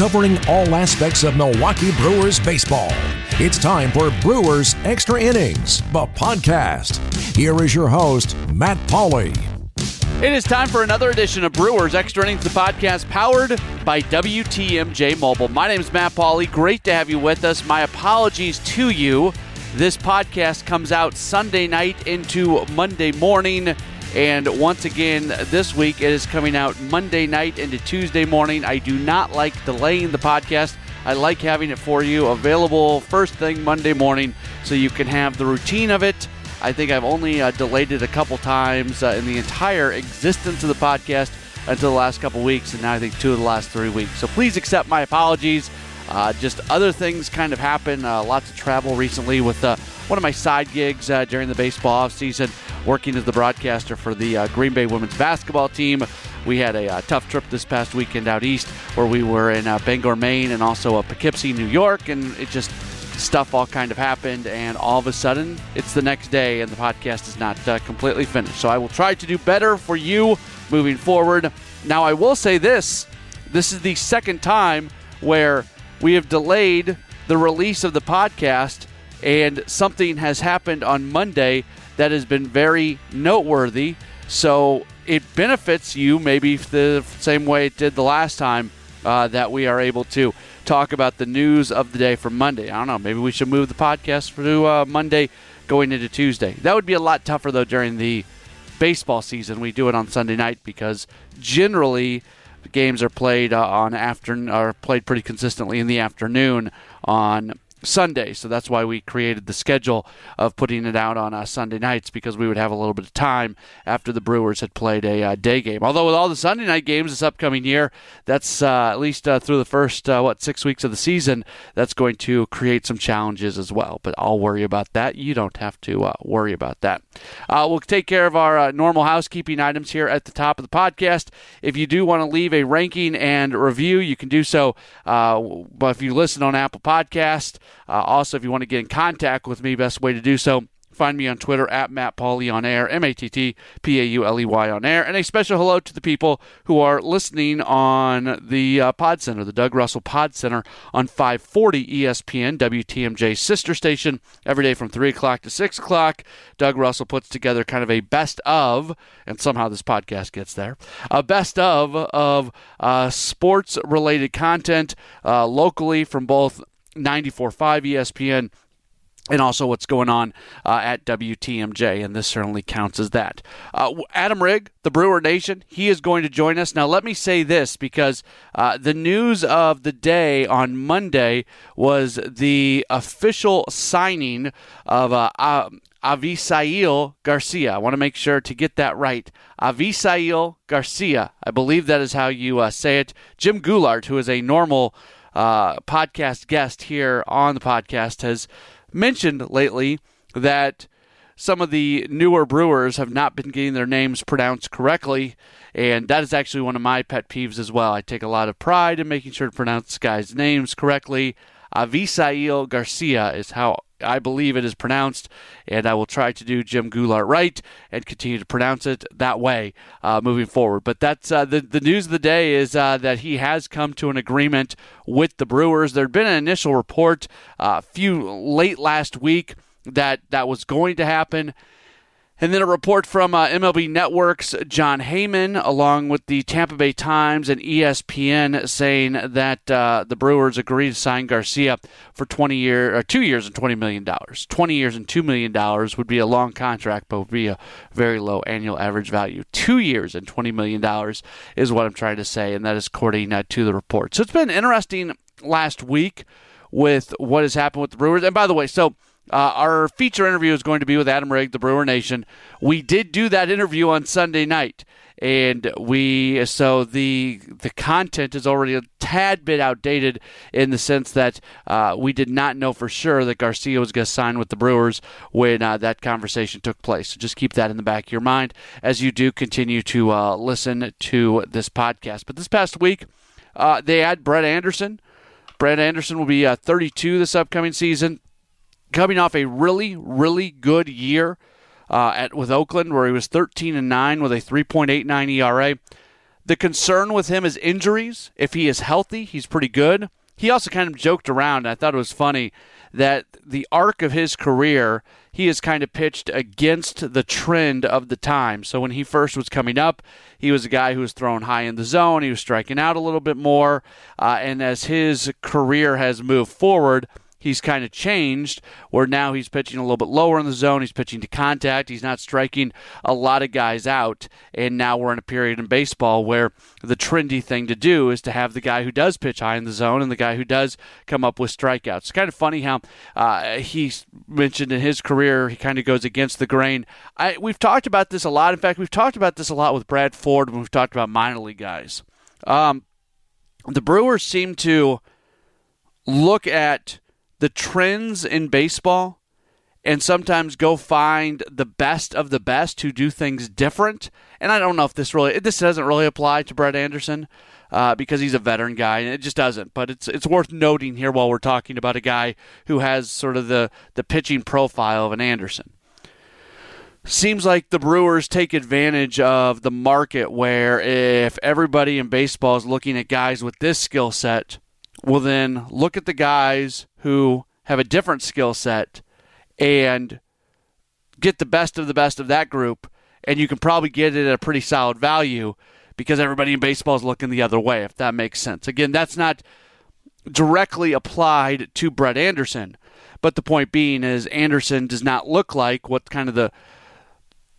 covering all aspects of Milwaukee Brewers baseball. It's time for Brewers Extra Innings, the podcast. Here is your host, Matt Pauley. It is time for another edition of Brewers Extra Innings, the podcast powered by WTMJ Mobile. My name is Matt Pauley. Great to have you with us. My apologies to you. This podcast comes out Sunday night into Monday morning. And once again, this week it is coming out Monday night into Tuesday morning. I do not like delaying the podcast. I like having it for you available first thing Monday morning so you can have the routine of it. I think I've only uh, delayed it a couple times uh, in the entire existence of the podcast until the last couple weeks, and now I think two of the last three weeks. So please accept my apologies. Uh, just other things kind of happen. Uh, lots of travel recently with uh, one of my side gigs uh, during the baseball off season, working as the broadcaster for the uh, Green Bay women's basketball team. We had a uh, tough trip this past weekend out east where we were in Bangor, Maine, and also Poughkeepsie, New York, and it just stuff all kind of happened, and all of a sudden it's the next day, and the podcast is not completely finished. So I will try to do better for you moving forward. Now I will say this: this is the second time where we have delayed the release of the podcast, and something has happened on Monday that has been very noteworthy. So it benefits you maybe the same way it did the last time uh, that we are able to talk about the news of the day from Monday. I don't know. Maybe we should move the podcast to uh, Monday going into Tuesday. That would be a lot tougher, though, during the baseball season. We do it on Sunday night because generally games are played uh, on after are played pretty consistently in the afternoon on Sunday. So that's why we created the schedule of putting it out on uh, Sunday nights because we would have a little bit of time after the Brewers had played a uh, day game. Although with all the Sunday night games this upcoming year, that's uh, at least uh, through the first uh, what six weeks of the season, that's going to create some challenges as well. But I'll worry about that. You don't have to uh, worry about that. we'll take care of our normal housekeeping items here at the top of the podcast. If you do want to leave a ranking and review, you can do so. but if you listen on Apple Podcast. Uh, also, if you want to get in contact with me, best way to do so Find me on Twitter at Matt Pauley on air, M A T T P A U L E Y on air. And a special hello to the people who are listening on the uh, Pod Center, the Doug Russell Pod Center on 540 ESPN, WTMJ sister station, every day from 3 o'clock to 6 o'clock. Doug Russell puts together kind of a best of, and somehow this podcast gets there, a best of of uh, sports related content uh, locally from both 94.5 ESPN and also what's going on uh, at WTMJ, and this certainly counts as that. Uh, Adam Rygg, the Brewer Nation, he is going to join us. Now, let me say this because uh, the news of the day on Monday was the official signing of uh, Avisail Garcia. I want to make sure to get that right. Avisail Garcia. I believe that is how you uh, say it. Jim Goulart, who is a normal uh, podcast guest here on the podcast, has mentioned lately that some of the newer brewers have not been getting their names pronounced correctly, and that is actually one of my pet peeves as well. I take a lot of pride in making sure to pronounce guys' names correctly. Avisail Garcia is how I believe it is pronounced, and I will try to do Jim Goulart right and continue to pronounce it that way uh, moving forward. But that's uh, the the news of the day is uh, that he has come to an agreement with the Brewers. There had been an initial report a uh, few late last week that that was going to happen. And then a report from uh, MLB Network's Jon Heyman, along with the Tampa Bay Times and ESPN, saying that uh, the Brewers agreed to sign Garcia for 20 year, or uh, two years and 20 million dollars. 20 years and two million dollars would be a long contract, but would be a very low annual average value. Two years and 20 million dollars is what I'm trying to say, and that is according uh, to the report. So it's been interesting last week with what has happened with the Brewers. And by the way, so uh, our feature interview is going to be with Adam Rygg, the Brewer Nation. We did do that interview on Sunday night, and we so the the content is already a tad bit outdated in the sense that uh, we did not know for sure that Garcia was going to sign with the Brewers when uh, that conversation took place. So just keep that in the back of your mind as you do continue to uh, listen to this podcast. But this past week, uh, they had Brett Anderson. Brett Anderson will be uh, 32 this upcoming season coming off a really, really good year uh, at with Oakland, where he was 13 and 9 with a 3.89 ERA. The concern with him is injuries. If he is healthy, he's pretty good. He also kind of joked around. I thought it was funny that the arc of his career, he has kind of pitched against the trend of the time. So when he first was coming up, he was a guy who was thrown high in the zone. He was striking out a little bit more. Uh, and as his career has moved forward, he's kind of changed where now he's pitching a little bit lower in the zone. He's pitching to contact. He's not striking a lot of guys out. And now we're in a period in baseball where the trendy thing to do is to have the guy who does pitch high in the zone and the guy who does come up with strikeouts. It's kind of funny how uh, he mentioned in his career he kind of goes against the grain. I, we've talked about this a lot. In fact, we've talked about this a lot with Brad Ford when we've talked about minor league guys. Um, the Brewers seem to look at the trends in baseball and sometimes go find the best of the best who do things different. And I don't know if this really this doesn't really apply to Brett Anderson uh, because he's a veteran guy, and it just doesn't. But it's it's worth noting here while we're talking about a guy who has sort of the the pitching profile of an Anderson. Seems like the Brewers take advantage of the market where if everybody in baseball is looking at guys with this skill set, well then look at the guys who have a different skill set and get the best of the best of that group, and you can probably get it at a pretty solid value because everybody in baseball is looking the other way, if that makes sense. Again, that's not directly applied to Brett Anderson, but the point being is Anderson does not look like what kind of the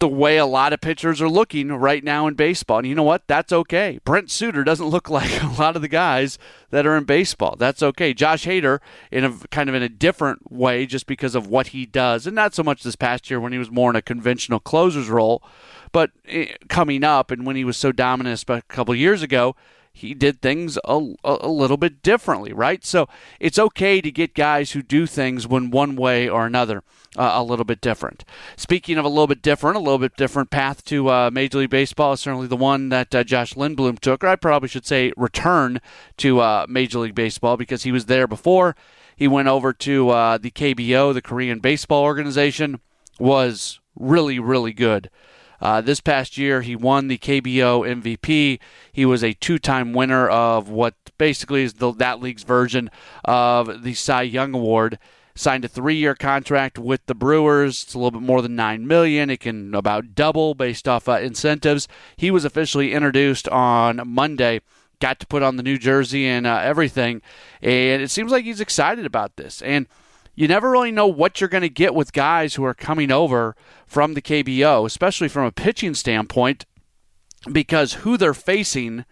the way a lot of pitchers are looking right now in baseball. And you know what? That's okay. Brent Suter doesn't look like a lot of the guys that are in baseball. That's okay. Josh Hader, in a kind of in a different way, just because of what he does, and not so much this past year when he was more in a conventional closer's role, but eh, coming up and when he was so dominant a couple years ago, he did things a, a little bit differently, right? So it's okay to get guys who do things when one way or another uh, a little bit different. Speaking of a little bit different, a little bit different path to uh, Major League Baseball is certainly the one that uh, Josh Lindblom took, or I probably should say return to uh, Major League Baseball because he was there before. He went over to uh, the KBO, the Korean Baseball Organization, was really, really good. Uh, this past year, he won the KBO MVP. He was a two time winner of what basically is the, that league's version of the Cy Young Award. Signed a three-year contract with the Brewers. It's a little bit more than nine million. It can about double based off uh, incentives. He was officially introduced on Monday got to put on the new jersey and uh, everything. And it seems like he's excited about this. And you never really know what you're going to get with guys who are coming over from the KBO, especially from a pitching standpoint, because who they're facing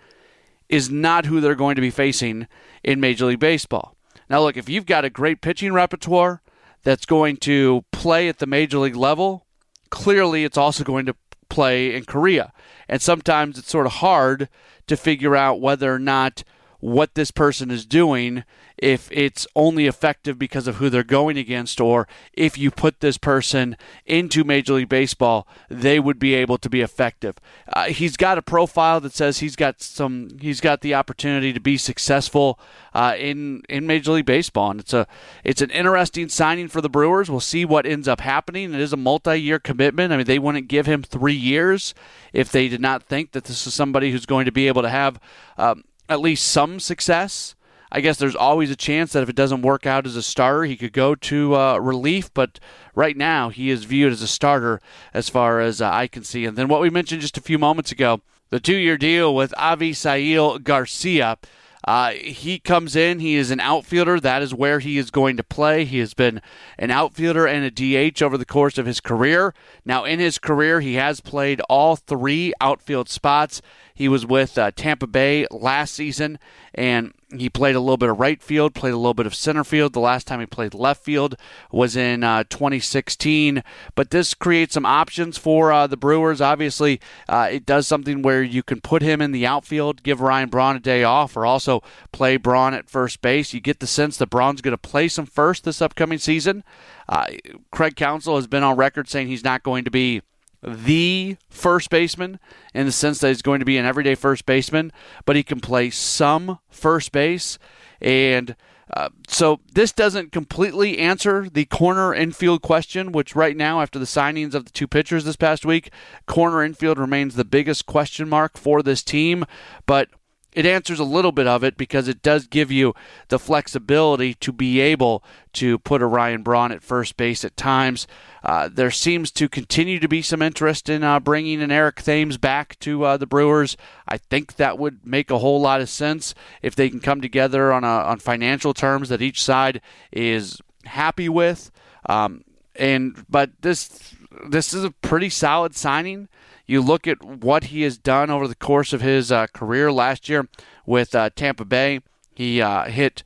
is not who they're going to be facing in Major League Baseball. Now, look, if you've got a great pitching repertoire that's going to play at the major league level, clearly it's also going to play in Korea. And sometimes it's sort of hard to figure out whether or not what this person is doing if it's only effective because of who they're going against, or if you put this person into Major League Baseball, they would be able to be effective. Uh, he's got a profile that says he's got some, he's got the opportunity to be successful uh, in in Major League Baseball, and it's a it's an interesting signing for the Brewers. We'll see what ends up happening. It is a multi-year commitment. I mean, they wouldn't give him three years if they did not think that this is somebody who's going to be able to have um, at least some success. I guess there's always a chance that if it doesn't work out as a starter, he could go to uh, relief. But right now, he is viewed as a starter as far as uh, I can see. And then what we mentioned just a few moments ago the two year deal with Avisail Garcia. Uh, he comes in. He is an outfielder. That is where he is going to play. He has been an outfielder and a DH over the course of his career. Now, in his career, he has played all three outfield spots. He was with uh, Tampa Bay last season, and he played a little bit of right field, played a little bit of center field. The last time he played left field was in uh, 2016. But this creates some options for uh, the Brewers. Obviously, uh, it does something where you can put him in the outfield, give Ryan Braun a day off, or also play Braun at first base. You get the sense that Braun's going to play some first this upcoming season. Uh, Craig Counsell has been on record saying he's not going to be the first baseman in the sense that he's going to be an everyday first baseman, but he can play some first base. And Uh, so this doesn't completely answer the corner infield question, which right now, after the signings of the two pitchers this past week, corner infield remains the biggest question mark for this team. But it answers a little bit of it because it does give you the flexibility to be able to put a Ryan Braun at first base at times. Uh, there seems to continue to be some interest in uh, bringing an Eric Thames back to uh, the Brewers. I think that would make a whole lot of sense if they can come together on a, on financial terms that each side is happy with. Um, and but this this is a pretty solid signing. You look at what he has done over the course of his uh, career last year with uh, Tampa Bay. He uh, hit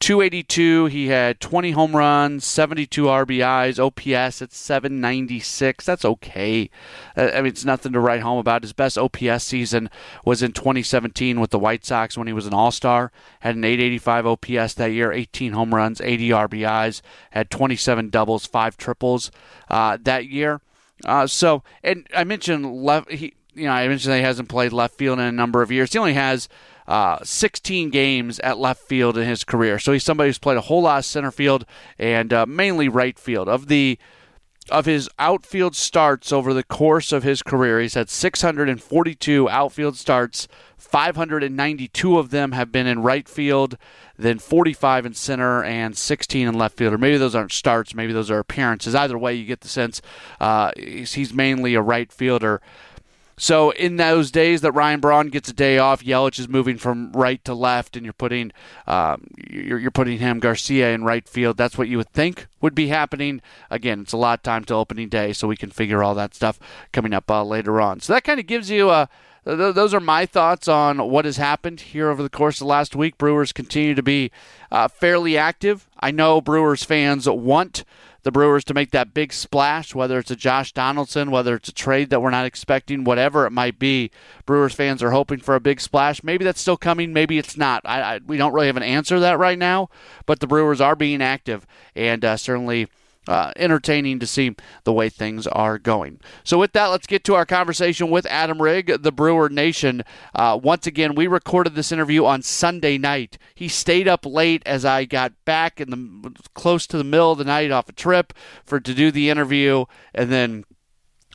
282. He had 20 home runs, 72 RBIs, OPS at 796. That's okay. Uh, I mean, it's nothing to write home about. His best OPS season was in 2017 with the White Sox when he was an All Star. Had an 885 OPS that year, 18 home runs, 80 RBIs, had 27 doubles, five triples uh, that year. Uh, so, and I mentioned left. He, you know, I mentioned he hasn't played left field in a number of years. He only has uh, 16 games at left field in his career. So he's somebody who's played a whole lot of center field and uh, mainly right field. Of the of his outfield starts over the course of his career, he's had 642 outfield starts. 592 of them have been in right field, then 45 in center, and 16 in left field. Or maybe those aren't starts, maybe those are appearances. Either way, you get the sense uh, he's mainly a right fielder. So in those days that Ryan Braun gets a day off, Yelich is moving from right to left, and you're putting um, you're, you're, putting him Garcia in right field. That's what you would think would be happening. Again, it's a lot of time to opening day, so we can figure all that stuff coming up uh, later on. So that kind of gives you a those are my thoughts on what has happened here over the course of the last week. Brewers continue to be uh, fairly active. I know Brewers fans want the Brewers to make that big splash, whether it's a Josh Donaldson, whether it's a trade that we're not expecting, whatever it might be. Brewers fans are hoping for a big splash. Maybe that's still coming, maybe it's not. I, I we don't really have an answer to that right now, but the Brewers are being active and uh, certainly uh, entertaining to see the way things are going. So, with that, let's get to our conversation with Adam Rygg, the Brewer Nation. Uh, once again, we recorded this interview on Sunday night. He stayed up late as I got back in the close to the middle of the night off a trip for to do the interview, and then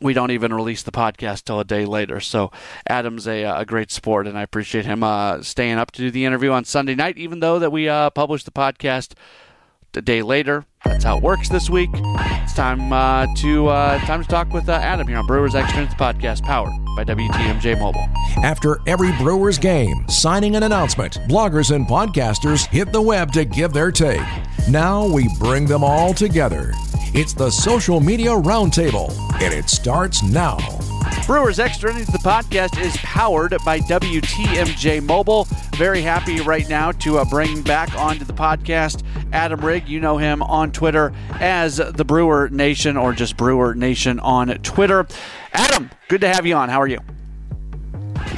we don't even release the podcast till a day later. So Adam's a, a great sport, and I appreciate him uh, staying up to do the interview on Sunday night, even though that we uh, published the podcast a day later. That's how it works this week. It's time uh, to uh, time to talk with uh, Adam here on Brewers Extra Innings Podcast, powered by WTMJ Mobile. After every Brewers game, signing an announcement, bloggers and podcasters hit the web to give their take. Now we bring them all together. It's the Social Media Roundtable, and it starts now. Brewers Extra the podcast, is powered by WTMJ Mobile. Very happy right now to uh, bring back onto the podcast Adam Rygg. You know him on Twitter as the Brewer Nation or just Brewer Nation on Twitter. Adam, good to have you on. How are you?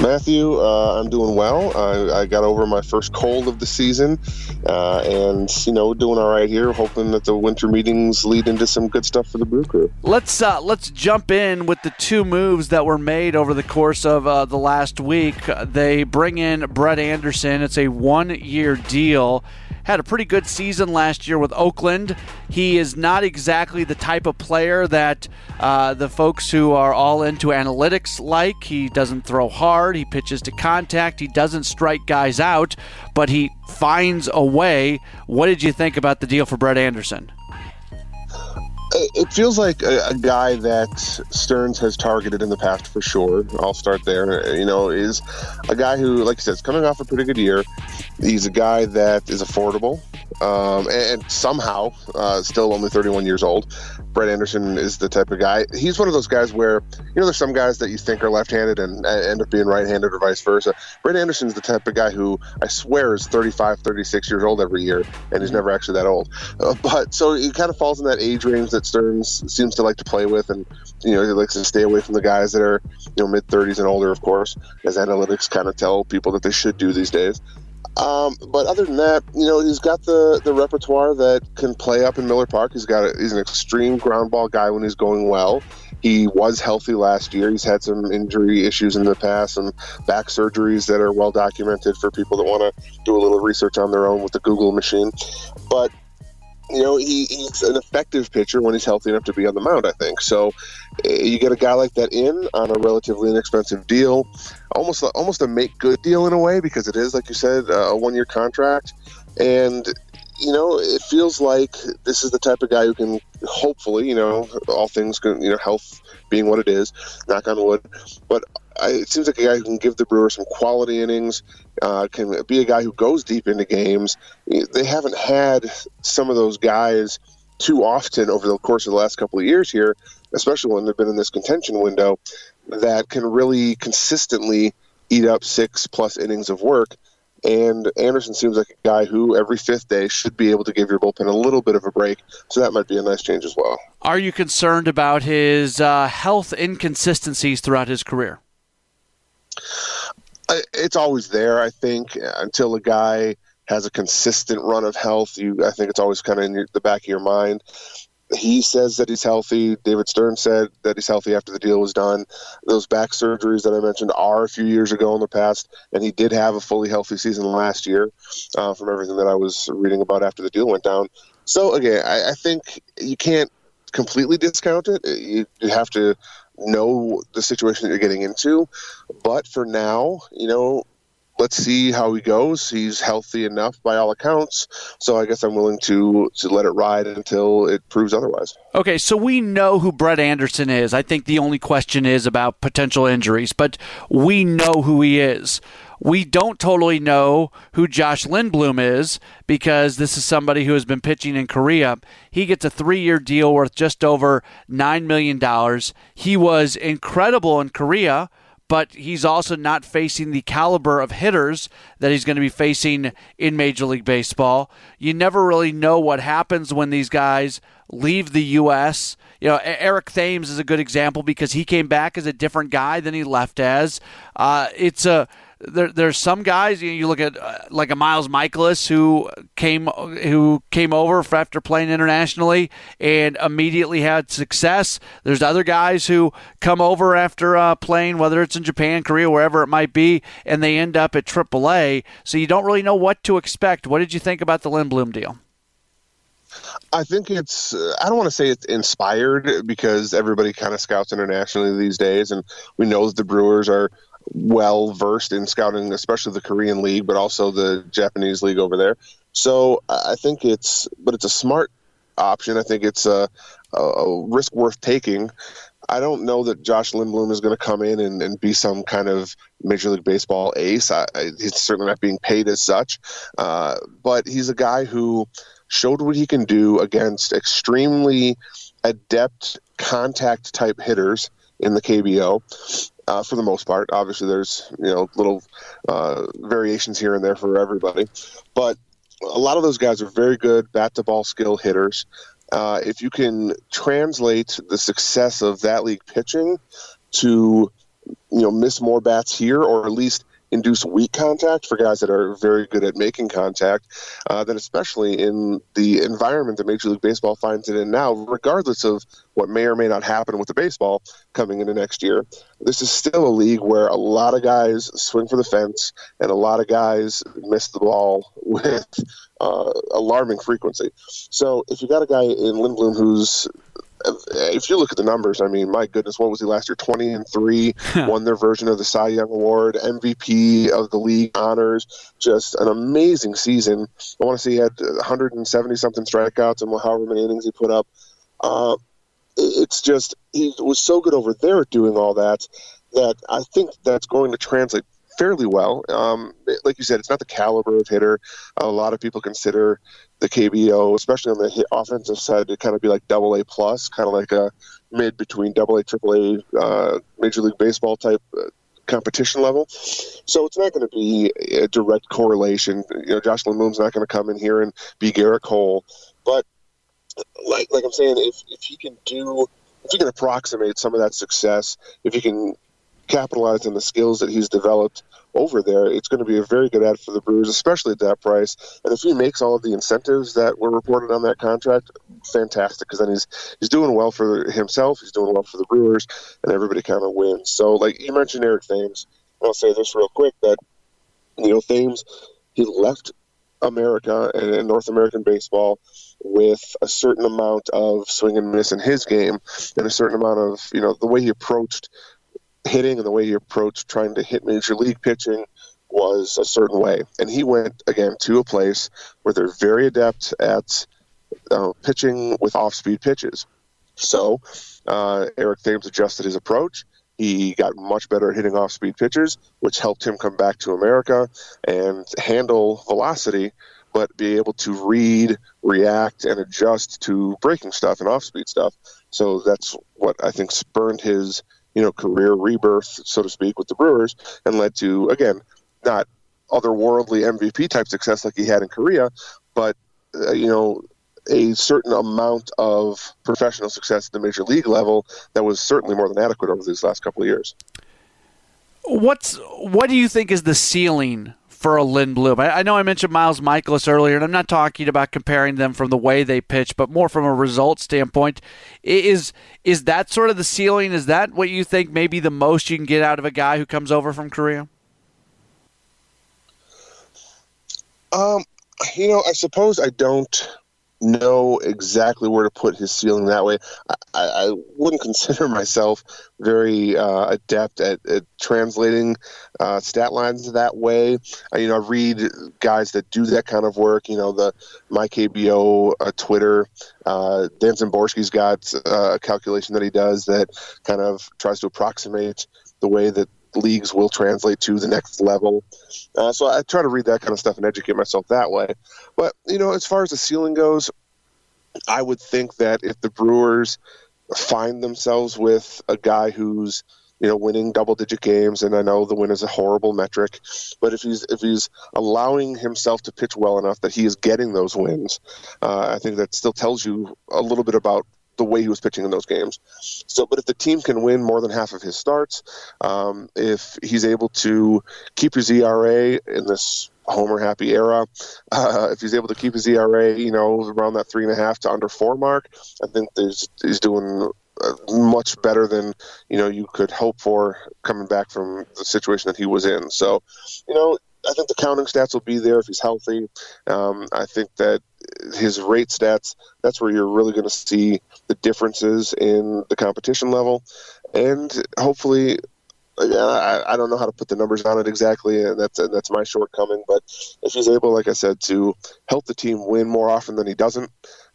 Matthew, uh, I'm doing well. I, I, got over my first cold of the season, uh, and you know, doing all right here. Hoping that the winter meetings lead into some good stuff for the Brew Crew. Let's uh, let's jump in with the two moves that were made over the course of uh, the last week. They bring in Brett Anderson. It's a one-year deal had a pretty good season last year with Oakland. He is not exactly the type of player that uh, the folks who are all into analytics like. He doesn't throw hard, he pitches to contact, he doesn't strike guys out, but he finds a way. What did you think about the deal for Brett Anderson? It feels like a, a, guy that Stearns has targeted in the past for sure. I'll start there. You know, is a guy who, like I said, is coming off a pretty good year. He's a guy that is affordable um, and, and, somehow uh, still only 31 years old. Brett Anderson is the type of guy. He's one of those guys where you know there's some guys that you think are left-handed and end up being right-handed or vice versa. Brett Anderson's the type of guy who I swear is 35, 36 years old every year, and he's never actually that old. Uh, but so he kind of falls in that age range that Stearns seems to like to play with, and you know he likes to stay away from the guys that are you know mid 30s and older, of course, as analytics kind of tell people that they should do these days. Um, but other than that, you know, he's got the, the repertoire that can play up in Miller Park. He's got a, he's an extreme ground ball guy when he's going well. He was healthy last year. He's had some injury issues in the past and back surgeries that are well documented for people that want to do a little research on their own with the Google machine. But you know, he, he's an effective pitcher when he's healthy enough to be on the mound, I think. So eh, you get a guy like that in on a relatively inexpensive deal, almost almost a make good deal in a way because it is, like you said, a one year contract. And, you know, it feels like this is the type of guy who can hopefully, you know, all things, you know, health being what it is, knock on wood, but I, it seems like a guy who can give the Brewers some quality innings, uh, can be a guy who goes deep into games. They haven't had some of those guys too often over the course of the last couple of years here, especially when they've been in this contention window, that can really consistently eat up six plus innings of work. And Anderson seems like a guy who every fifth day should be able to give your bullpen a little bit of a break. So that might be a nice change as well. Are you concerned about his uh, health inconsistencies throughout his career? It's always there. I think until a guy has a consistent run of health, you I think it's always kind of in your, the back of your mind. He says that he's healthy. David Stearns said that he's healthy after the deal was done. Those back surgeries that I mentioned are a few years ago in the past, and he did have a fully healthy season last year, uh, from everything that I was reading about after the deal went down. So again, I, I think you can't completely discount it. You, you have to know the situation that you're getting into. But for now, you know, let's see how he goes. He's healthy enough by all accounts, so I guess I'm willing to to let it ride until it proves otherwise. Okay, so we know who Brett Anderson is. I think the only question is about potential injuries, but we know who he is. We don't totally know who Josh Lindblom is because this is somebody who has been pitching in Korea. He gets a three year deal worth just over $9 million. He was incredible in Korea but he's also not facing the caliber of hitters that he's going to be facing in Major League Baseball. You never really know what happens when these guys leave the U.S. You know, Eric Thames is a good example because he came back as a different guy than he left as. Uh, it's a there, there's some guys you, know, you look at uh, like a Miles Mikolas who came who came over after playing internationally and immediately had success. There's other guys who come over after uh, playing, whether it's in Japan, Korea, wherever it might be, and they end up at AAA. So you don't really know what to expect. What did you think about the Lindblom deal? I think it's, uh, I don't want to say it's inspired because everybody kind of scouts internationally these days, and we know that the Brewers are well versed in scouting, especially the Korean League, but also the Japanese League over there. So I think it's, but it's a smart option. I think it's a, a risk worth taking. I don't know that Josh Lindblom is going to come in and, and, be some kind of Major League Baseball ace. I, I, he's certainly not being paid as such, uh, but he's a guy who showed what he can do against extremely adept contact type hitters in the KBO uh, for the most part. Obviously, there's you know little uh, variations here and there for everybody, but a lot of those guys are very good bat to ball skill hitters. Uh, if you can translate the success of that league pitching to you know miss more bats here, or at least induce weak contact for guys that are very good at making contact, uh, then especially in the environment that Major League Baseball finds it in now, regardless of what may or may not happen with the baseball coming into next year, this is still a league where a lot of guys swing for the fence and a lot of guys miss the ball with uh, alarming frequency. So if you got a guy in Lindblom who's if you look at the numbers, I mean, my goodness, what was he last year? Twenty and three, won their version of the Cy Young Award, MVP of the league honors, just an amazing season. I want to say he had 170 something strikeouts and however many innings he put up. Uh, it's just he was so good over there at doing all that that I think that's going to translate fairly well. Um, like you said, it's not the caliber of hitter. A lot of people consider the KBO, especially on the offensive side, to kind of be like double A plus, kind of like a mid between double A, triple A, uh, Major League Baseball type uh, competition level. So it's not going to be a direct correlation. You know, Josh Lindblom's not going to come in here and be Gerrit Cole, but like like I'm saying, if if he can do, if he can approximate some of that success, if he can capitalize on the skills that he's developed over there, it's going to be a very good ad for the Brewers, especially at that price. And if he makes all of the incentives that were reported on that contract, fantastic, because then he's he's doing well for himself, he's doing well for the Brewers, and everybody kind of wins. So, like you mentioned, Eric Thames. I'll say this real quick that you know Thames he left America and North American baseball with a certain amount of swing and miss in his game and a certain amount of you know the way he approached hitting and the way he approached trying to hit major league pitching was a certain way. And he went again to a place where they're very adept at uh, pitching with off-speed pitches. So uh, eric thames adjusted his approach. He got much better at hitting off speed pitches, which helped him come back to America and handle velocity, but be able to read, react, and adjust to breaking stuff and off speed stuff. So that's what I think spurned his you know career rebirth, so to speak, with the Brewers, and led to again not otherworldly MVP type success like he had in Korea, but uh, you know a certain amount of professional success at the major league level that was certainly more than adequate over these last couple of years. What's what do you think is the ceiling for a Lindblom? I, I know I mentioned Miles Mikolas earlier, and I'm not talking about comparing them from the way they pitch, but more from a result standpoint. Is is that sort of the ceiling? Is that what you think maybe the most you can get out of a guy who comes over from Korea? Um, you know, I suppose I don't know exactly where to put his ceiling that way. I, I wouldn't consider myself very uh, adept at, at translating uh, stat lines that way. Uh, you know, I read guys that do that kind of work. You know, the MyKBO uh, Twitter. Uh, Dan Szymborski's got uh, a calculation that he does that kind of tries to approximate the way that leagues will translate to the next level. Uh, so I try to read that kind of stuff and educate myself that way. But, you know, as far as the ceiling goes, I would think that if the Brewers find themselves with a guy who's you know winning double digit games and I know the win is a horrible metric but if he's if he's allowing himself to pitch well enough that he is getting those wins uh, I think that still tells you a little bit about the way he was pitching in those games. So, but if the team can win more than half of his starts, um, if he's able to keep his ERA in this homer happy era, uh, if he's able to keep his ERA, you know, around that three and a half to under four mark, I think he's, he's doing uh, much better than you know you could hope for coming back from the situation that he was in. So, you know, I think the counting stats will be there if he's healthy. Um, I think that his rate stats, that's where you're really going to see the differences in the competition level. And hopefully, I, I don't know how to put the numbers on it exactly, and that's that's my shortcoming. But if he's able, like I said, to help the team win more often than he doesn't,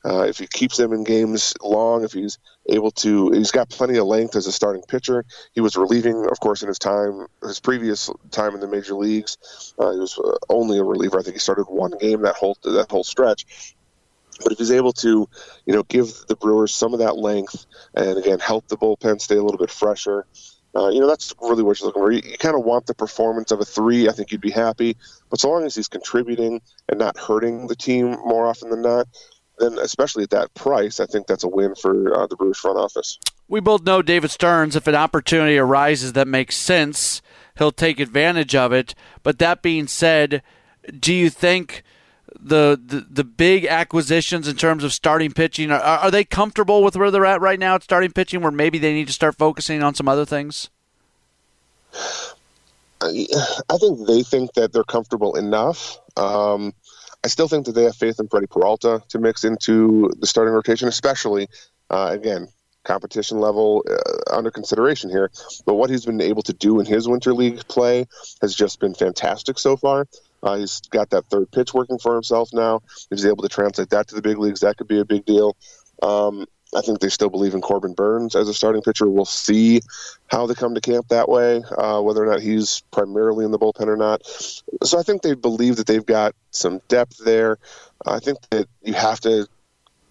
uh, if he keeps them in games long, if he's able to, he's got plenty of length as a starting pitcher. He was relieving, of course, in his time, his previous time in the major leagues. Uh, he was uh, only a reliever. I think he started one game that whole that whole stretch. But if he's able to, you know, give the Brewers some of that length and again help the bullpen stay a little bit fresher, uh, you know, that's really what you're looking for. You, you kind of want the performance of a three. I think you'd be happy. But so long as he's contributing and not hurting the team more often than not, then especially at that price, I think that's a win for uh, the Brewers front office. We both know David Stearns. If an opportunity arises that makes sense, he'll take advantage of it. But that being said, do you think the the, the big acquisitions in terms of starting pitching are, are they comfortable with where they're at right now at starting pitching, where maybe they need to start focusing on some other things? I think they think that they're comfortable enough. Um, I still think that they have faith in Freddie Peralta to mix into the starting rotation, especially uh, again competition level uh, under consideration here. But what he's been able to do in his winter league play has just been fantastic so far. Uh, he's got that third pitch working for himself now. If he's able to translate that to the big leagues, that could be a big deal. Um, I think they still believe in Corbin Burnes as a starting pitcher. We'll see how they come to camp that way, uh, whether or not he's primarily in the bullpen or not. So I think they believe that they've got some depth there. I think that you have to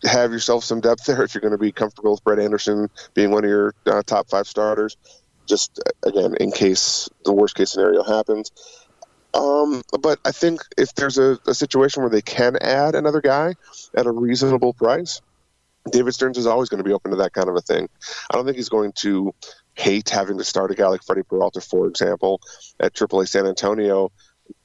have yourself some depth there if you're going to be comfortable with Brett Anderson being one of your uh, top five starters. Just again, in case the worst case scenario happens. Um, but I think if there's a, a situation where they can add another guy at a reasonable price, David Stearns is always going to be open to that kind of a thing. I don't think he's going to hate having to start a guy like Freddie Peralta, for example, at AAA San Antonio.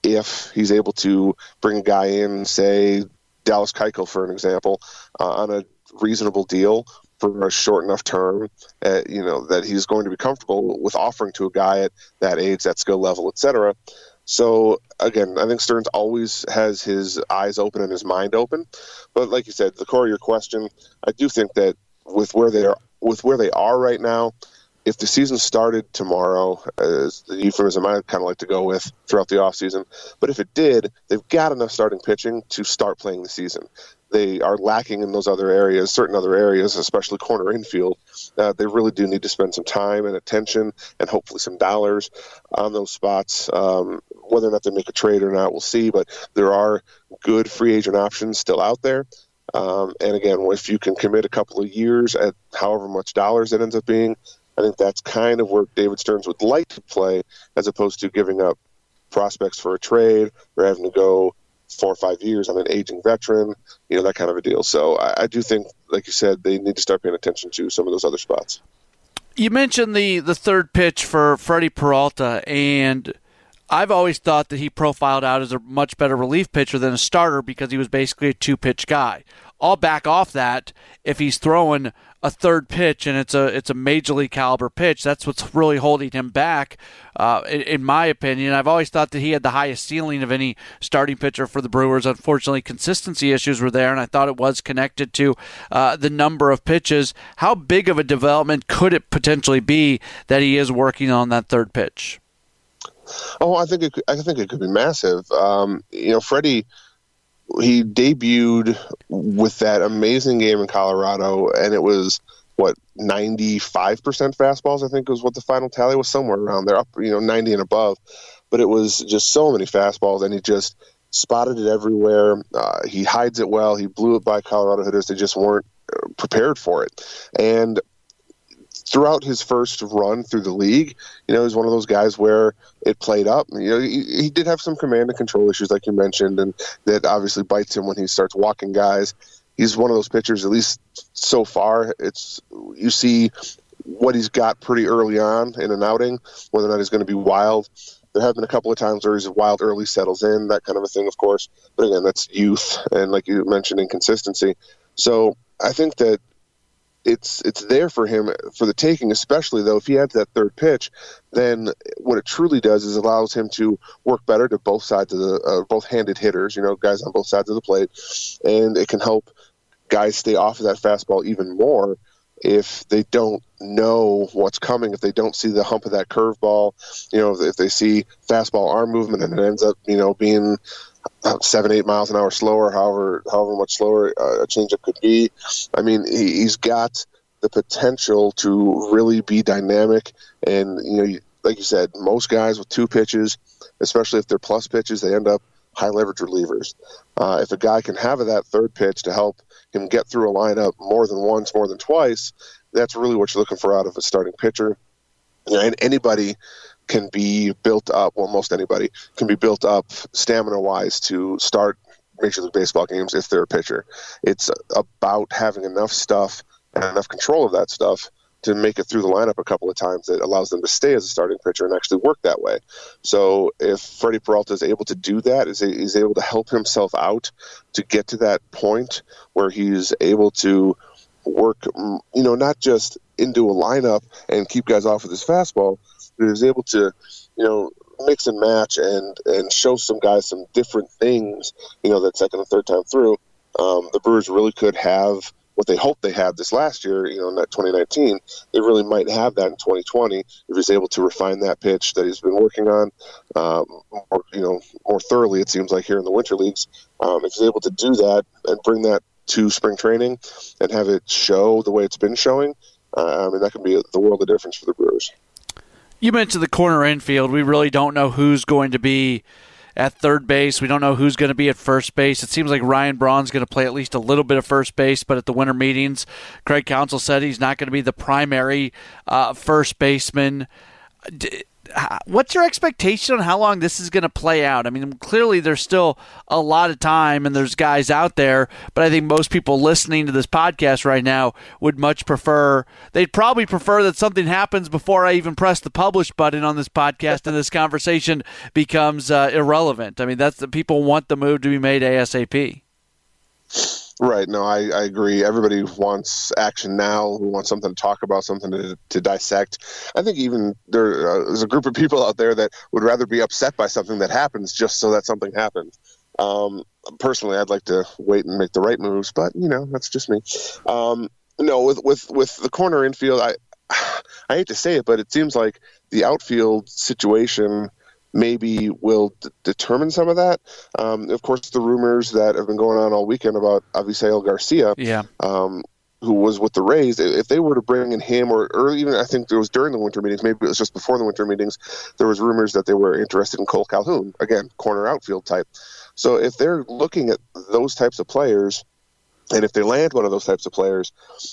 If he's able to bring a guy in, say Dallas Keuchel, for an example, uh, on a reasonable deal for a short enough term, uh, you know, that he's going to be comfortable with offering to a guy at that age, that skill level, etc. So again, I think Stearns always has his eyes open and his mind open. But like you said, the core of your question, I do think that with where they are, with where they are right now, if the season started tomorrow, as the euphemism I kind of like to go with throughout the offseason, but if it did, they've got enough starting pitching to start playing the season they are lacking in those other areas, certain other areas, especially corner infield. Uh, they really do need to spend some time and attention and hopefully some dollars on those spots. Um, whether or not they make a trade or not, we'll see. But there are good free agent options still out there. Um, and again, if you can commit a couple of years at however much dollars it ends up being, I think that's kind of where David Stearns would like to play, as opposed to giving up prospects for a trade or having to go four or five years. I'm an aging veteran, you know, that kind of a deal. So I, I do think, like you said, they need to start paying attention to some of those other spots. You mentioned the, the third pitch for Freddie Peralta, and I've always thought that he profiled out as a much better relief pitcher than a starter because he was basically a two pitch guy. I'll back off that if he's throwing a third pitch and it's a it's a major league caliber pitch. That's what's really holding him back, uh, in, in, my opinion. I've always thought that he had the highest ceiling of any starting pitcher for the Brewers. Unfortunately, consistency issues were there, and I thought it was connected to uh, the number of pitches. How big of a development could it potentially be that he is working on that third pitch? Oh, I think it, I think it could be massive. Um, you know, Freddie he debuted with that amazing game in Colorado, and it was what 95% fastballs. I think was what the final tally was, somewhere around there, up you know 90 and above. But it was just so many fastballs, and he just spotted it everywhere. Uh, he hides it well. He blew it by Colorado hitters. They just weren't uh, prepared for it, and throughout his first run through the league, you know, he's one of those guys where it played up. You know, he, he, did have some command and control issues, like you mentioned, and that obviously bites him when he starts walking guys. He's one of those pitchers, at least so far. It's you see what he's got pretty early on in an outing, whether or not he's going to be wild. There have been a couple of times where he's wild early, settles in, that kind of a thing, of course. But again, that's youth and, like you mentioned, inconsistency. So I think that it's it's there for him for the taking, especially though if he adds that third pitch, then what it truly does is allows him to work better to both sides of the uh, both handed hitters, you know, guys on both sides of the plate, and it can help guys stay off of that fastball even more if they don't know what's coming, if they don't see the hump of that curveball, you know, if they see fastball arm movement and it ends up, you know, being seven, eight miles an hour slower, however, however much slower uh, a changeup could be. I mean, he, he's got the potential to really be dynamic. And you know, like you said, most guys with two pitches, especially if they're plus pitches, they end up high leverage relievers. Uh, if a guy can have that third pitch to help him get through a lineup more than once, more than twice, that's really what you're looking for out of a starting pitcher. And anybody can be built up. Well, most anybody can be built up stamina wise to start Major League Baseball games if they're a pitcher. It's about having enough stuff and enough control of that stuff to make it through the lineup a couple of times that allows them to stay as a starting pitcher and actually work that way. So if Freddie Peralta is able to do that, is he's able to help himself out to get to that point where he's able to work, you know, not just into a lineup and keep guys off with his fastball, but was able to, you know, mix and match and and show some guys some different things. You know, that second and third time through, um, the Brewers really could have what they hope they had this last year. You know, in that 2019, they really might have that in 2020 if he's able to refine that pitch that he's been working on, um, more, you know, more thoroughly. It seems like here in the winter leagues, um, if he's able to do that and bring that to spring training and have it show the way it's been showing, uh, I mean, that can be the world of difference for the Brewers. You mentioned the corner infield. We really don't know who's going to be at third base. We don't know who's going to be at first base. It seems like Ryan Braun's going to play at least a little bit of first base, but at the winter meetings, Craig Counsell said he's not going to be the primary uh, first baseman. What's your expectation on how long this is going to play out? I mean, clearly there's still a lot of time and there's guys out there, but I think most people listening to this podcast right now would much prefer, they'd probably prefer that something happens before I even press the publish button on this podcast and this conversation becomes uh, irrelevant. I mean, that's the people want the move to be made ASAP. Right. No, I, I agree. Everybody wants action now. Who wants something to talk about, something to, to dissect. I think even there, uh, there's a group of people out there that would rather be upset by something that happens just so that something happens. Um, personally, I'd like to wait and make the right moves, but you know that's just me. Um, no, with with with the corner infield, I I hate to say it, but it seems like the outfield situation maybe will d- determine some of that. Um, of course, the rumors that have been going on all weekend about Avisail Garcia, yeah. Um, who was with the Rays, if they were to bring in him, or, or even I think it was during the winter meetings, maybe it was just before the winter meetings, there was rumors that they were interested in Kole Calhoun, again, corner outfield type. So if they're looking at those types of players, and if they land one of those types of players,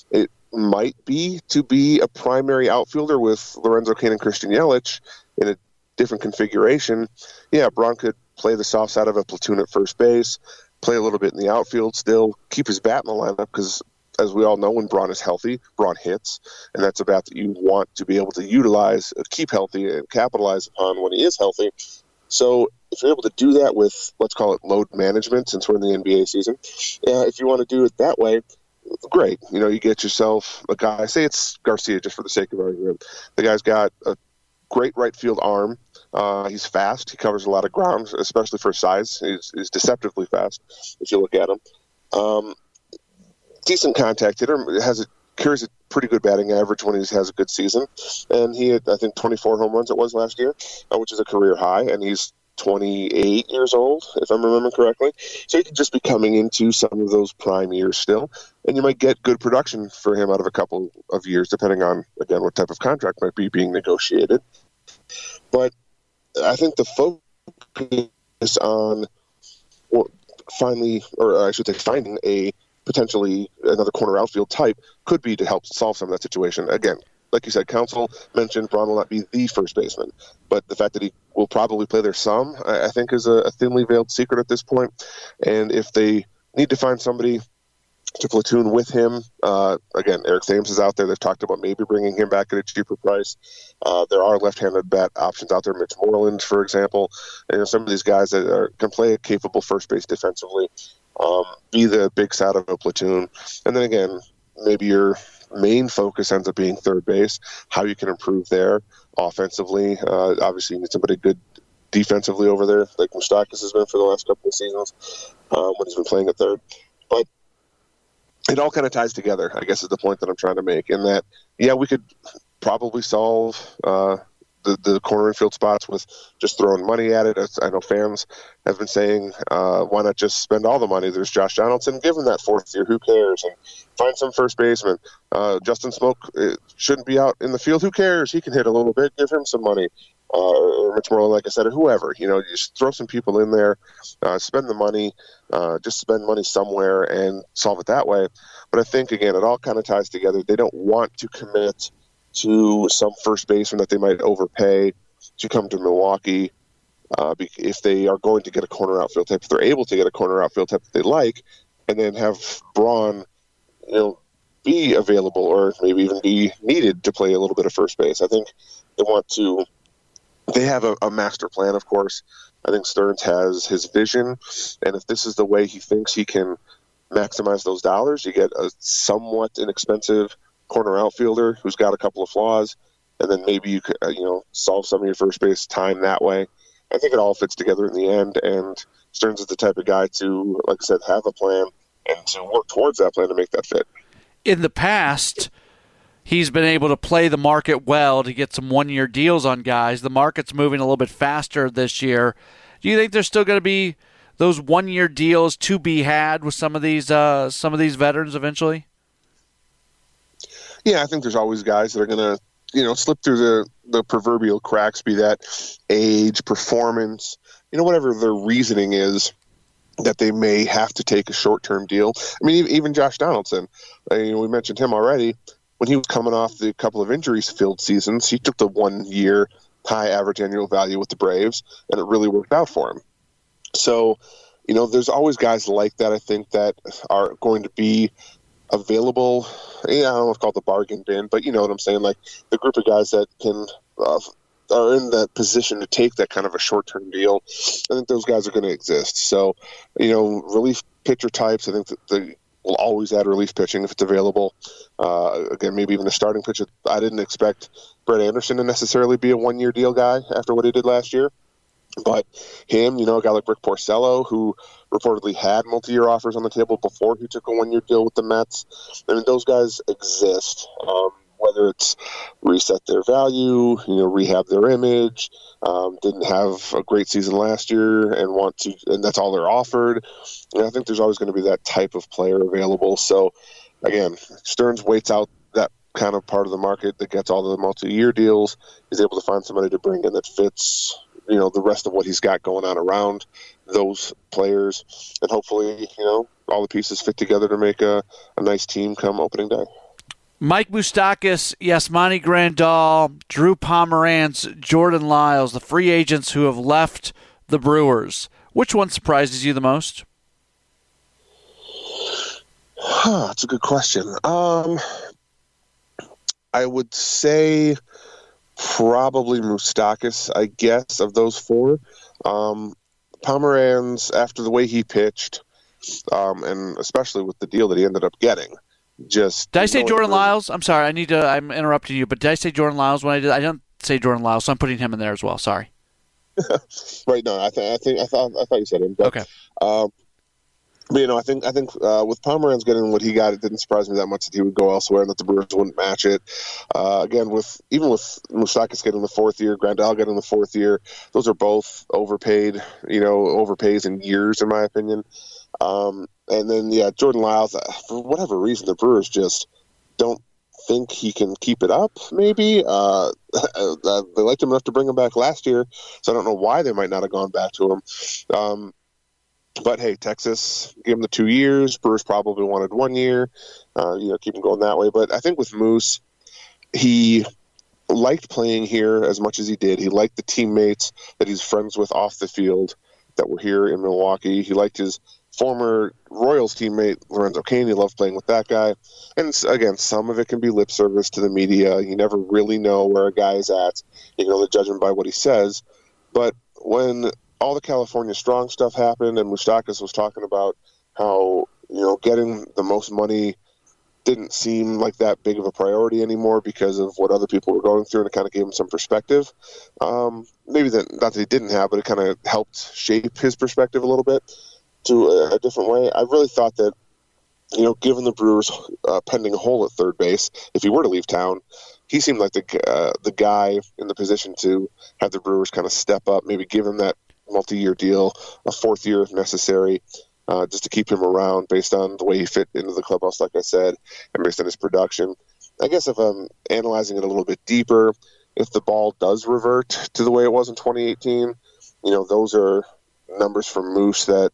it might be to be a primary outfielder with Lorenzo Cain and Christian Yelich in a different configuration, yeah, Braun could play the soft side of a platoon at first base, play a little bit in the outfield, still keep his bat in the lineup because, as we all know, when Braun is healthy, Braun hits, and that's a bat that you want to be able to utilize, uh, keep healthy, and capitalize upon when he is healthy. So if you're able to do that with, let's call it load management, since we're in the NBA season, yeah, if you want to do it that way, great. You know, you get yourself a guy. Say it's Garcia, just for the sake of argument. The guy's got a great right field arm. Uh, he's fast. He covers a lot of ground, especially for size. He's, he's deceptively fast if you look at him. Um, decent contact hitter. Has a carries a pretty good batting average when he has a good season. And he had, I think, 24 home runs it was last year, uh, which is a career high. And he's 28 years old, if I'm remembering correctly. So he could just be coming into some of those prime years still, and you might get good production for him out of a couple of years, depending on again what type of contract might be being negotiated. But I think the focus on or finally, or I should say, finding a potentially another corner outfield type could be to help solve some of that situation. Again, like you said, Counsell mentioned Braun will not be the first baseman, but the fact that he will probably play there some, I, think, is a, a, thinly veiled secret at this point. And if they need to find somebody to platoon with him, uh, again, Eric Thames is out there. They've talked about maybe bringing him back at a cheaper price. Uh, there are left-handed bat options out there. Mitch Moreland, for example, and you know, some of these guys that are, can play a capable first base defensively, um, be the big side of a platoon, and then again, maybe you're main focus ends up being third base, how you can improve there offensively. Uh, obviously, you need somebody good defensively over there, like Moustakas has been for the last couple of seasons uh, when he's been playing at third. But it all kind of ties together, I guess, is the point that I'm trying to make. In that, yeah, we could probably solve uh, the, the corner infield spots with just throwing money at it. I know fans have been saying, uh, why not just spend all the money? There's Josh Donaldson, give him that fourth year. Who cares? And find some first baseman. Uh, Justin Smoak shouldn't be out in the field. Who cares? He can hit a little bit. Give him some money. Uh, or Mitch Moreland, like I said, or whoever. You know, just throw some people in there, uh, spend the money, uh, just spend money somewhere and solve it that way. But I think, again, it all kind of ties together. They don't want to commit to some first baseman that they might overpay to come to Milwaukee. Uh, if they are going to get a corner outfield type, if they're able to get a corner outfield type that they like, and then have Braun, you know, be available or maybe even be needed to play a little bit of first base. I think they want to. They have a, a master plan, of course. I think Stearns has his vision, and if this is the way he thinks he can maximize those dollars, you get a somewhat inexpensive corner outfielder who's got a couple of flaws, and then maybe you could, uh, you know, solve some of your first base time that way. I think it all fits together in the end, and Stearns is the type of guy to, like I said, have a plan and to work towards that plan to make that fit. In the past, he's been able to play the market well to get some one-year deals on guys. The market's moving a little bit faster this year. Do you think there's still going to be those one-year deals to be had with some of these uh, some of these veterans eventually? Yeah, I think there's always guys that are going to, you know, slip through the, the proverbial cracks, be that age, performance, you know, whatever their reasoning is that they may have to take a short term deal. I mean, even Josh Donaldson, I mean, we mentioned him already. When he was coming off the couple of injuries filled seasons, he took the one year high average annual value with the Braves, and it really worked out for him. So, you know, there's always guys like that. I think that are going to be available. Yeah, I don't know if called the bargain bin, but you know what I'm saying. Like the group of guys that can uh, are in that position to take that kind of a short term deal. I think those guys are going to exist. So, you know, relief pitcher types. I think that they will always add relief pitching if it's available. Uh, again, maybe even a starting pitcher. I didn't expect Brett Anderson to necessarily be a one year deal guy after what he did last year. But him, you know, a guy like Rick Porcello, who reportedly had multi-year offers on the table before he took a one-year deal with the Mets. I mean, those guys exist. Um, whether it's reset their value, you know, rehab their image, um, didn't have a great season last year and want to, and that's all they're offered. And I think there's always going to be that type of player available. So, again, Stearns waits out that kind of part of the market that gets all the multi-year deals. He's able to find somebody to bring in that fits you know the rest of what he's got going on around those players, and hopefully you know all the pieces fit together to make a, a nice team come opening day. Mike Moustakas, Yasmani Grandal, Drew Pomeranz, Jordan Lyles, the free agents who have left the Brewers. Which one surprises you the most? Huh, that's a good question. Um, I would say probably Moustakas, I guess, of those four. Um, Pomeranz, after the way he pitched, um, and especially with the deal that he ended up getting, just did I say Jordan Lyles? I'm sorry, I need to. I'm interrupting you, but did I say Jordan Lyles when I did? I don't say Jordan Lyles, so I'm putting him in there as well. Sorry. right. No, I think I think I thought I thought you said him. But, okay. Um, but, you know, I think I think uh, with Pomeranz getting what he got, it didn't surprise me that much that he would go elsewhere and that the Brewers wouldn't match it. Uh, again, with even with Moustakas getting the fourth year, Grandal getting the fourth year, those are both overpaid. You know, overpays in years, in my opinion. Um, and then yeah, Jordan Lyles, uh, for whatever reason, the Brewers just don't think he can keep it up. Maybe uh, uh, they liked him enough to bring him back last year, so I don't know why they might not have gone back to him. Um, but hey, Texas gave him the two years. Brewers probably wanted one year. Uh, you know, keep him going that way. But I think with Moose, he liked playing here as much as he did. He liked the teammates that he's friends with off the field that were here in Milwaukee. He liked his former Royals teammate Lorenzo Cain. He loved playing with that guy. And again, some of it can be lip service to the media. You never really know where a guy is at. You can only judge him by what he says. But when all the California Strong stuff happened, and Moustakas was talking about how you know getting the most money didn't seem like that big of a priority anymore because of what other people were going through, and it kind of gave him some perspective. Um, maybe that not that he didn't have, but it kind of helped shape his perspective a little bit to a, a different way. I really thought that you know, given the Brewers' uh, pending hole at third base, if he were to leave town, he seemed like the uh, the guy in the position to have the Brewers kind of step up, maybe give him that multi-year deal, a fourth year if necessary, uh, just to keep him around based on the way he fit into the clubhouse, like I said, and based on his production. I guess if I'm analyzing it a little bit deeper, if the ball does revert to the way it was in 2018, you know, those are numbers from Moose that,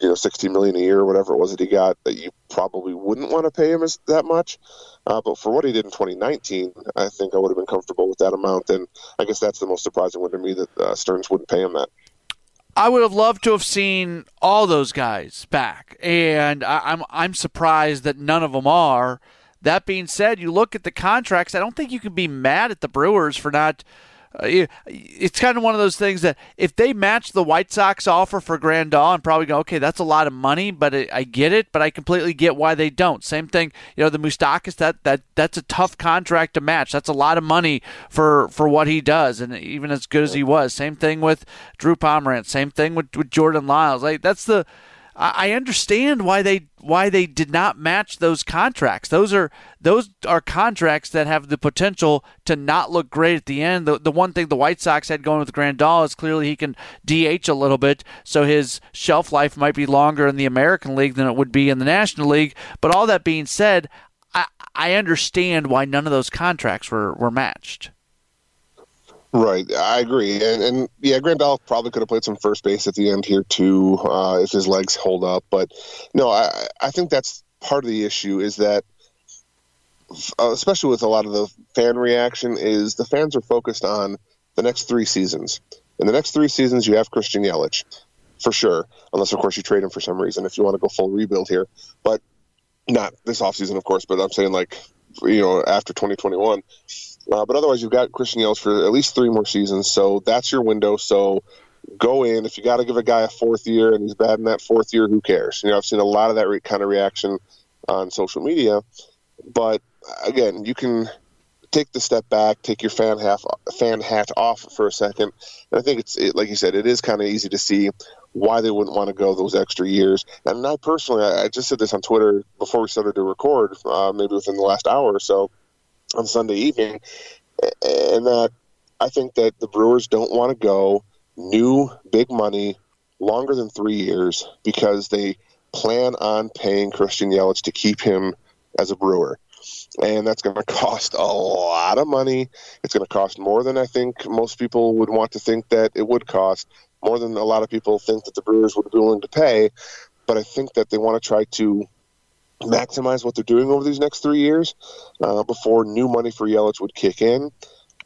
you know, 60 million a year or whatever it was that he got that you probably wouldn't want to pay him as that much. Uh, but for what he did in 2019, I think I would have been comfortable with that amount. And I guess that's the most surprising one to me that uh, Stearns wouldn't pay him that. I would have loved to have seen all those guys back, and I, I'm I'm surprised that none of them are. That being said, you look at the contracts. I don't think you can be mad at the Brewers for not Uh, it's kind of one of those things that if they match the White Sox offer for Grandal, I'm probably go, okay, that's a lot of money, but I get it, but I completely get why they don't. Same thing, you know, the Moustakas that that that's a tough contract to match. That's a lot of money for for what he does, and even as good as he was. Same thing with Drew Pomeranz. Same thing with with Jordan Lyles. Like that's the I understand why they why they did not match those contracts. Those are those are contracts that have the potential to not look great at the end. The, the one thing the White Sox had going with Grandal is clearly he can DH a little bit, so his shelf life might be longer in the American League than it would be in the National League. But all that being said, I, I understand why none of those contracts were, were matched. Right, I agree, and and yeah, Grandal probably could have played some first base at the end here too, uh, if his legs hold up. But no, I I think that's part of the issue is that, uh, especially with a lot of the fan reaction, is the fans are focused on the next three seasons. In the next three seasons, you have Christian Yelich for sure, unless of course you trade him for some reason if you want to go full rebuild here. But not this offseason, of course. But I'm saying like you know after 2021. Uh, but otherwise, you've got Christian Yelich for at least three more seasons, so that's your window. So go in. If you got to give a guy a fourth year and he's bad in that fourth year, who cares? You know, I've seen a lot of that re- kind of reaction on social media. But again, you can take the step back, take your fan half fan hat off for a second. And I think it's it, like you said, it is kind of easy to see why they wouldn't want to go those extra years. And I personally, I, I just said this on Twitter before we started to record, uh, maybe within the last hour or so on Sunday evening, and that I think that the Brewers don't want to go new big money longer than three years because they plan on paying Christian Yelich to keep him as a Brewer and that's going to cost a lot of money. It's going to cost more than I think most people would want to think that it would cost, more than a lot of people think that the Brewers would be willing to pay. But I think that they want to try to maximize what they're doing over these next three years uh, before new money for Yelich would kick in.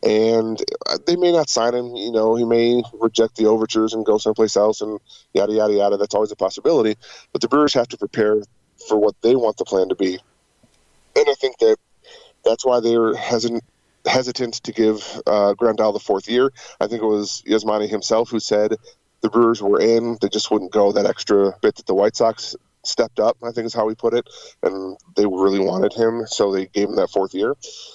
And uh, they may not sign him. You know, he may reject the overtures and go someplace else, and yada yada yada. That's always a possibility. But the Brewers have to prepare for what they want the plan to be and I think that that's why they were hesitant hesitant to give uh, Grandal the fourth year. I think it was Yasmani himself who said the Brewers were in; they just wouldn't go that extra bit that the White Sox stepped up. I think is how he put it, and they really wanted him, so they gave him that fourth year.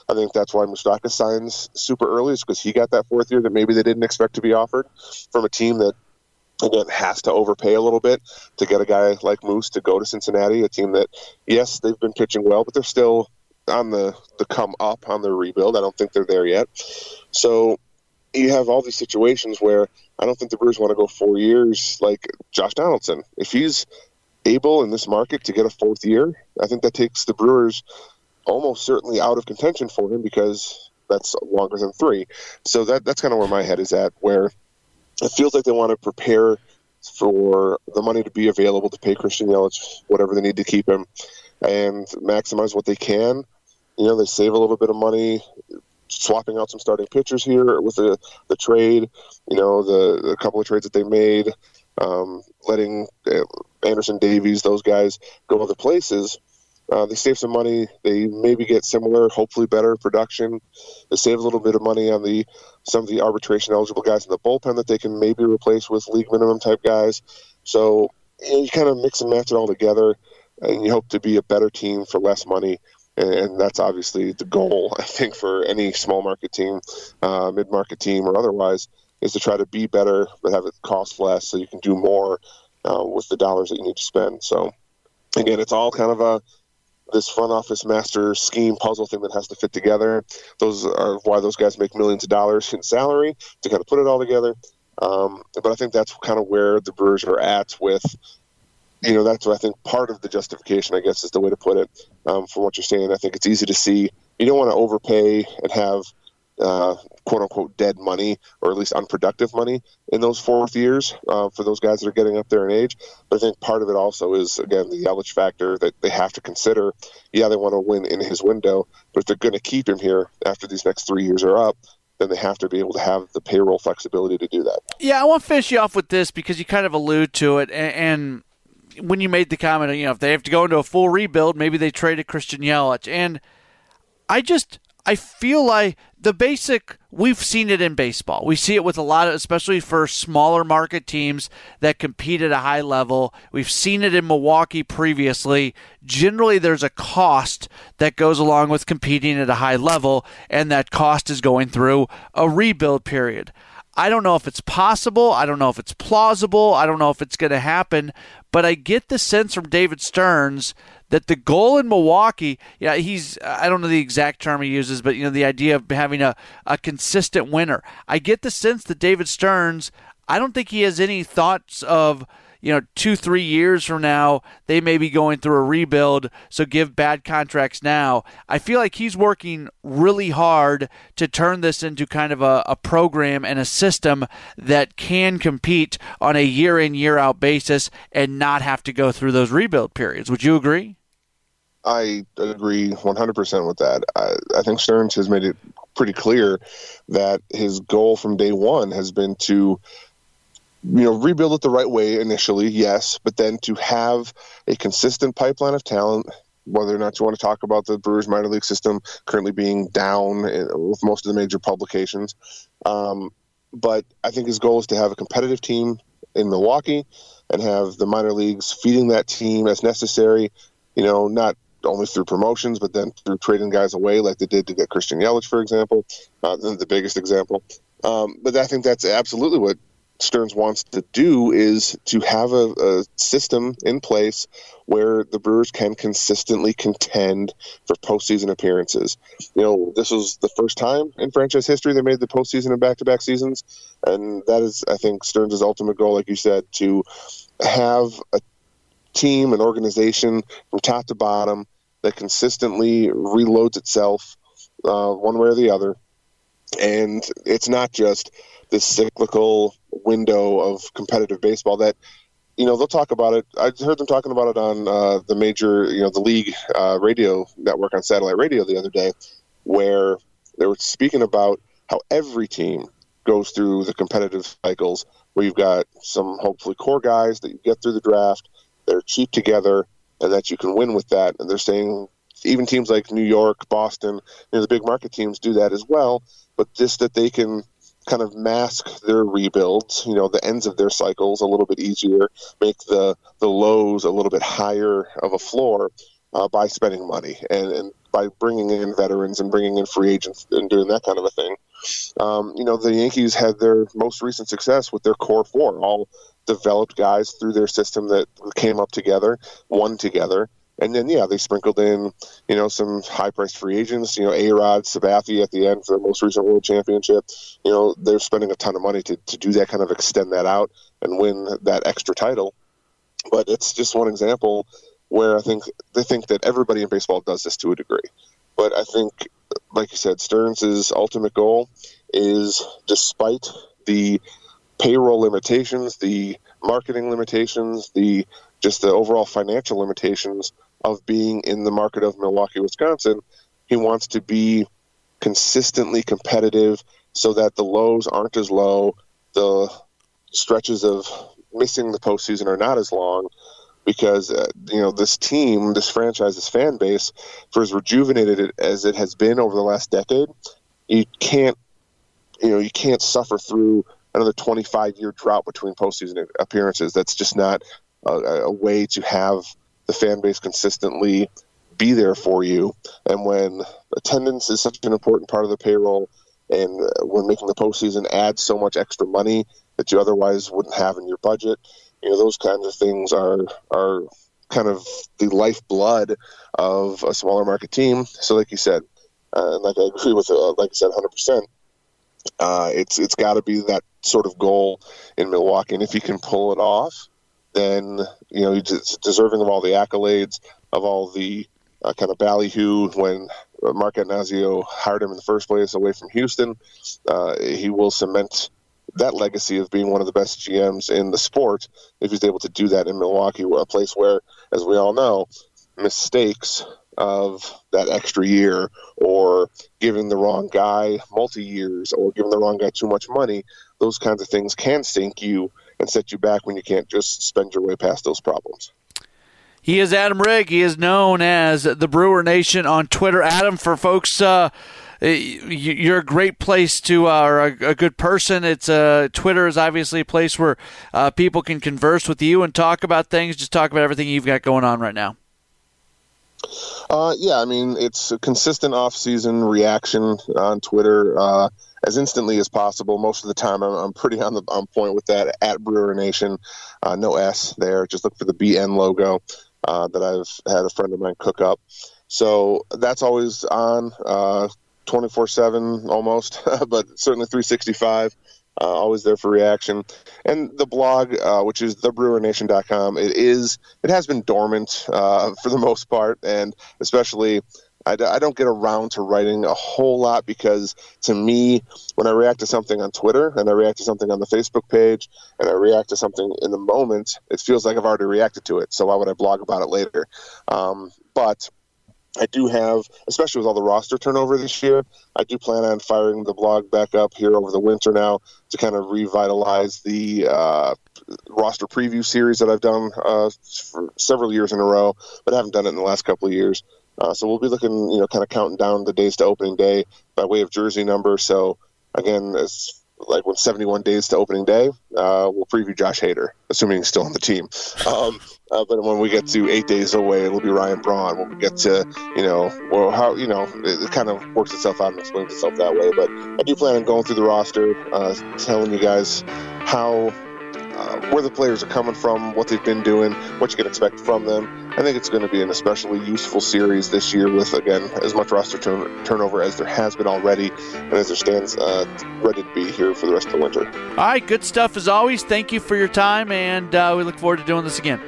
I think that's why Mustaka signs super early, is because he got that fourth year that maybe they didn't expect to be offered from a team that again has to overpay a little bit to get a guy like Moose to go to Cincinnati, a team that yes they've been pitching well, but they're still on the the come up on the rebuild. I don't think they're there yet. So you have all these situations where I don't think the Brewers want to go four years like Josh Donaldson. If he's able in this market to get a fourth year, I think that takes the Brewers almost certainly out of contention for him because that's longer than three. So that that's kind of where my head is at, where it feels like they want to prepare for the money to be available to pay Christian Yelich whatever they need to keep him and maximize what they can. You know, they save a little bit of money swapping out some starting pitchers here with the, the trade, you know, the, the couple of trades that they made, um, letting uh, Anderson Davies, those guys go other places uh, they save some money. They maybe get similar, hopefully better production. They save a little bit of money on the some of the arbitration eligible guys in the bullpen that they can maybe replace with league minimum type guys. So you, know, you kind of mix and match it all together, and you hope to be a better team for less money. And that's obviously the goal, I think, for any small market team, uh, mid market team, or otherwise, is to try to be better but have it cost less so you can do more uh, with the dollars that you need to spend. So, again, it's all kind of a this front office master scheme puzzle thing that has to fit together. Those are why those guys make millions of dollars in salary to kind of put it all together. Um, but I think that's kind of where the Brewers are at with, you know, that's what I think part of the justification, I guess, is the way to put it. Um, from what you're saying, I think it's easy to see. You don't want to overpay and have uh, quote unquote dead money or at least unproductive money in those fourth years uh, for those guys that are getting up there in age. But I think part of it also is again the Yelich factor that they have to consider. Yeah, they want to win in his window, but if they're going to keep him here after these next three years are up, then they have to be able to have the payroll flexibility to do that. Yeah, I want to finish you off with this because you kind of allude to it and, and when you made the comment, you know, if they have to go into a full rebuild, maybe they traded Christian Yelich. And I just I feel like the basic we've seen it in baseball. We see it with a lot of especially for smaller market teams that compete at a high level. We've seen it in Milwaukee previously. Generally there's a cost that goes along with competing at a high level and that cost is going through a rebuild period. I don't know if it's possible. I don't know if it's plausible. I don't know if it's going to happen. But I get the sense from David Stearns that the goal in Milwaukee, yeah, he's I don't know the exact term he uses, but you know the idea of having a, a consistent winner. I get the sense that David Stearns, I don't think he has any thoughts of you know, two, three years from now, they may be going through a rebuild, so give bad contracts now. I feel like he's working really hard to turn this into kind of a, a program and a system that can compete on a year in, year out basis and not have to go through those rebuild periods. Would you agree? I agree 100% with that. I, I think Stearns has made it pretty clear that his goal from day one has been to you know rebuild it the right way initially yes but then to have a consistent pipeline of talent whether or not you want to talk about the Brewers minor league system currently being down with most of the major publications. Um, but I think his goal is to have a competitive team in Milwaukee and have the minor leagues feeding that team as necessary. You know, not only through promotions, but then through trading guys away, like they did to get Christian Yelich, for example, uh, the biggest example. Um, but I think that's absolutely what Stearns wants to do is to have a, a, system in place where the Brewers can consistently contend for postseason appearances. You know, this was the first time in franchise history they made the postseason in back-to-back seasons, and that is, I think, Stearns' ultimate goal, like you said, to have a team, an organization from top to bottom that consistently reloads itself uh, one way or the other. And it's not just this cyclical window of competitive baseball that you know they'll talk about it. I heard them talking about it on uh, the major, you know, the league uh, radio network on satellite radio the other day, where they were speaking about how every team goes through the competitive cycles where you've got some hopefully core guys that you get through the draft, they're cheap together, and that you can win with that. And they're saying even teams like New York, Boston, you know, the big market teams do that as well. But just that they can kind of mask their rebuilds, you know, the ends of their cycles a little bit easier, make the the lows a little bit higher of a floor uh, by spending money and, and by bringing in veterans and bringing in free agents and doing that kind of a thing. Um, you know, the Yankees had their most recent success with their core four, all developed guys through their system that came up together, won together, and then, yeah, they sprinkled in, you know, some high-priced free agents. You know, A-Rod, Sabathia at the end for the most recent World Championship. You know, they're spending a ton of money to, to do that, kind of extend that out and win that extra title. But it's just one example where I think they think that everybody in baseball does this to a degree. But I think, like you said, Stearns' ultimate goal is, despite the payroll limitations, the marketing limitations, the just the overall financial limitations of being in the market of Milwaukee, Wisconsin. He wants to be consistently competitive so that the lows aren't as low, the stretches of missing the postseason are not as long because uh, you know this team, this franchise, this fan base, for as rejuvenated as it has been over the last decade, you can't, you know, you can't suffer through another 25 year drought between postseason appearances. That's just not a, a way to have the fan base consistently be there for you. And when attendance is such an important part of the payroll, and when making the postseason adds so much extra money that you otherwise wouldn't have in your budget, you know those kinds of things are are kind of the lifeblood of a smaller market team. So, like you said, uh, and like I agree with, uh, like I said, hundred percent. Uh, it's it's got to be that sort of goal in Milwaukee, and if you can pull it off, then you know he's deserving of all the accolades, of all the uh, kind of ballyhoo when Mark Attanasio hired him in the first place away from Houston. Uh, he will cement that legacy of being one of the best GMs in the sport if he's able to do that in Milwaukee, a place where, as we all know, mistakes of that extra year or giving the wrong guy multi years or giving the wrong guy too much money, those kinds of things can sink you and set you back when you can't just spend your way past those problems. He is Adam Rygg. He is known as the Brewer Nation on Twitter. Adam, for folks, uh, you're a great place to, uh, or a, good person. It's uh, Twitter is obviously a place where uh, people can converse with you and talk about things. Just talk about everything you've got going on right now. Uh, yeah, I mean it's a consistent off-season reaction on Twitter. Uh, as instantly as possible. Most of the time, I'm, I'm pretty on the on point with that. At Brewer Nation, uh, no S there. Just look for the BN logo uh, that I've had a friend of mine cook up. So that's always on uh, 24 7 almost, but certainly 365. Uh, always there for reaction. And the blog, uh, which is thebrewerNation.com, it is it has been dormant uh, for the most part, and especially I, don't get around to writing a whole lot because to me, when I react to something on Twitter and I react to something on the Facebook page and I react to something in the moment, it feels like I've already reacted to it. So why would I blog about it later? Um, but I do have, especially with all the roster turnover this year, I do plan on firing the blog back up here over the winter now to kind of revitalize the uh, roster preview series that I've done uh, for several years in a row, but haven't done it in the last couple of years. Uh, so we'll be looking, you know, kind of counting down the days to opening day by way of jersey number. So again, as like when 71 days to opening day, uh, we'll preview Josh Hader, assuming he's still on the team. Um, uh, but when we get to eight days away, it'll be Ryan Braun. When we get to, you know, well, how, you know, it, it kind of works itself out and explains itself that way. But I do plan on going through the roster, uh, telling you guys how uh, where the players are coming from, what they've been doing, what you can expect from them. I think it's going to be an especially useful series this year with, again, as much roster turn- turnover as there has been already and as there stands uh, ready to be here for the rest of the winter. All right, good stuff as always. Thank you for your time, and uh, we look forward to doing this again.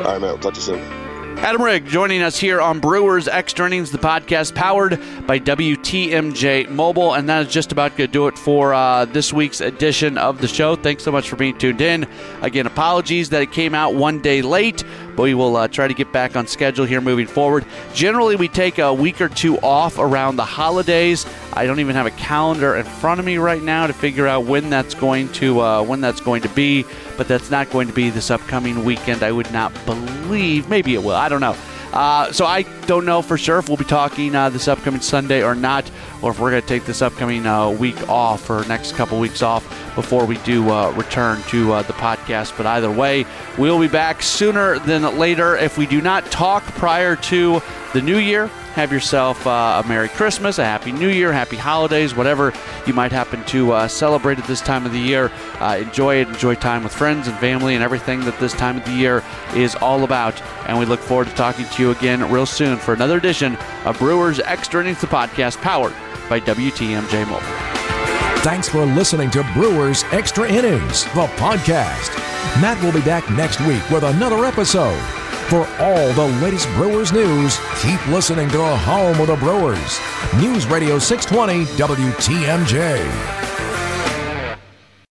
All right, man. We'll talk to you soon. Adam Rygg joining us here on Brewers Extra Innings, the podcast powered by WTMJ Mobile. And that is just about going to do it for uh, this week's edition of the show. Thanks so much for being tuned in. Again, apologies that it came out one day late, we will uh, try to get back on schedule here moving forward. Generally, we take a week or two off around the holidays. I don't even have a calendar in front of me right now to figure out when that's going to uh, when that's going to be, but that's not going to be this upcoming weekend. I would not believe. Maybe it will. I don't know. Uh, so I don't know for sure if we'll be talking uh, this upcoming Sunday or not, or if we're going to take this upcoming uh, week off or next couple weeks off before we do uh, return to uh, the podcast. But either way, we'll be back sooner than later. If we do not talk prior to the new year, have yourself uh, a Merry Christmas, a Happy New Year, Happy Holidays, whatever you might happen to uh, celebrate at this time of the year. Uh, enjoy it. Enjoy time with friends and family and everything that this time of the year is all about. And we look forward to talking to you again real soon for another edition of Brewers Extra Innings, the podcast powered by WTMJ Mobile. Thanks for listening to Brewers Extra Innings, the podcast. Matt will be back next week with another episode. For all the latest Brewers news, keep listening to Home of the Brewers. News Radio 620 WTMJ.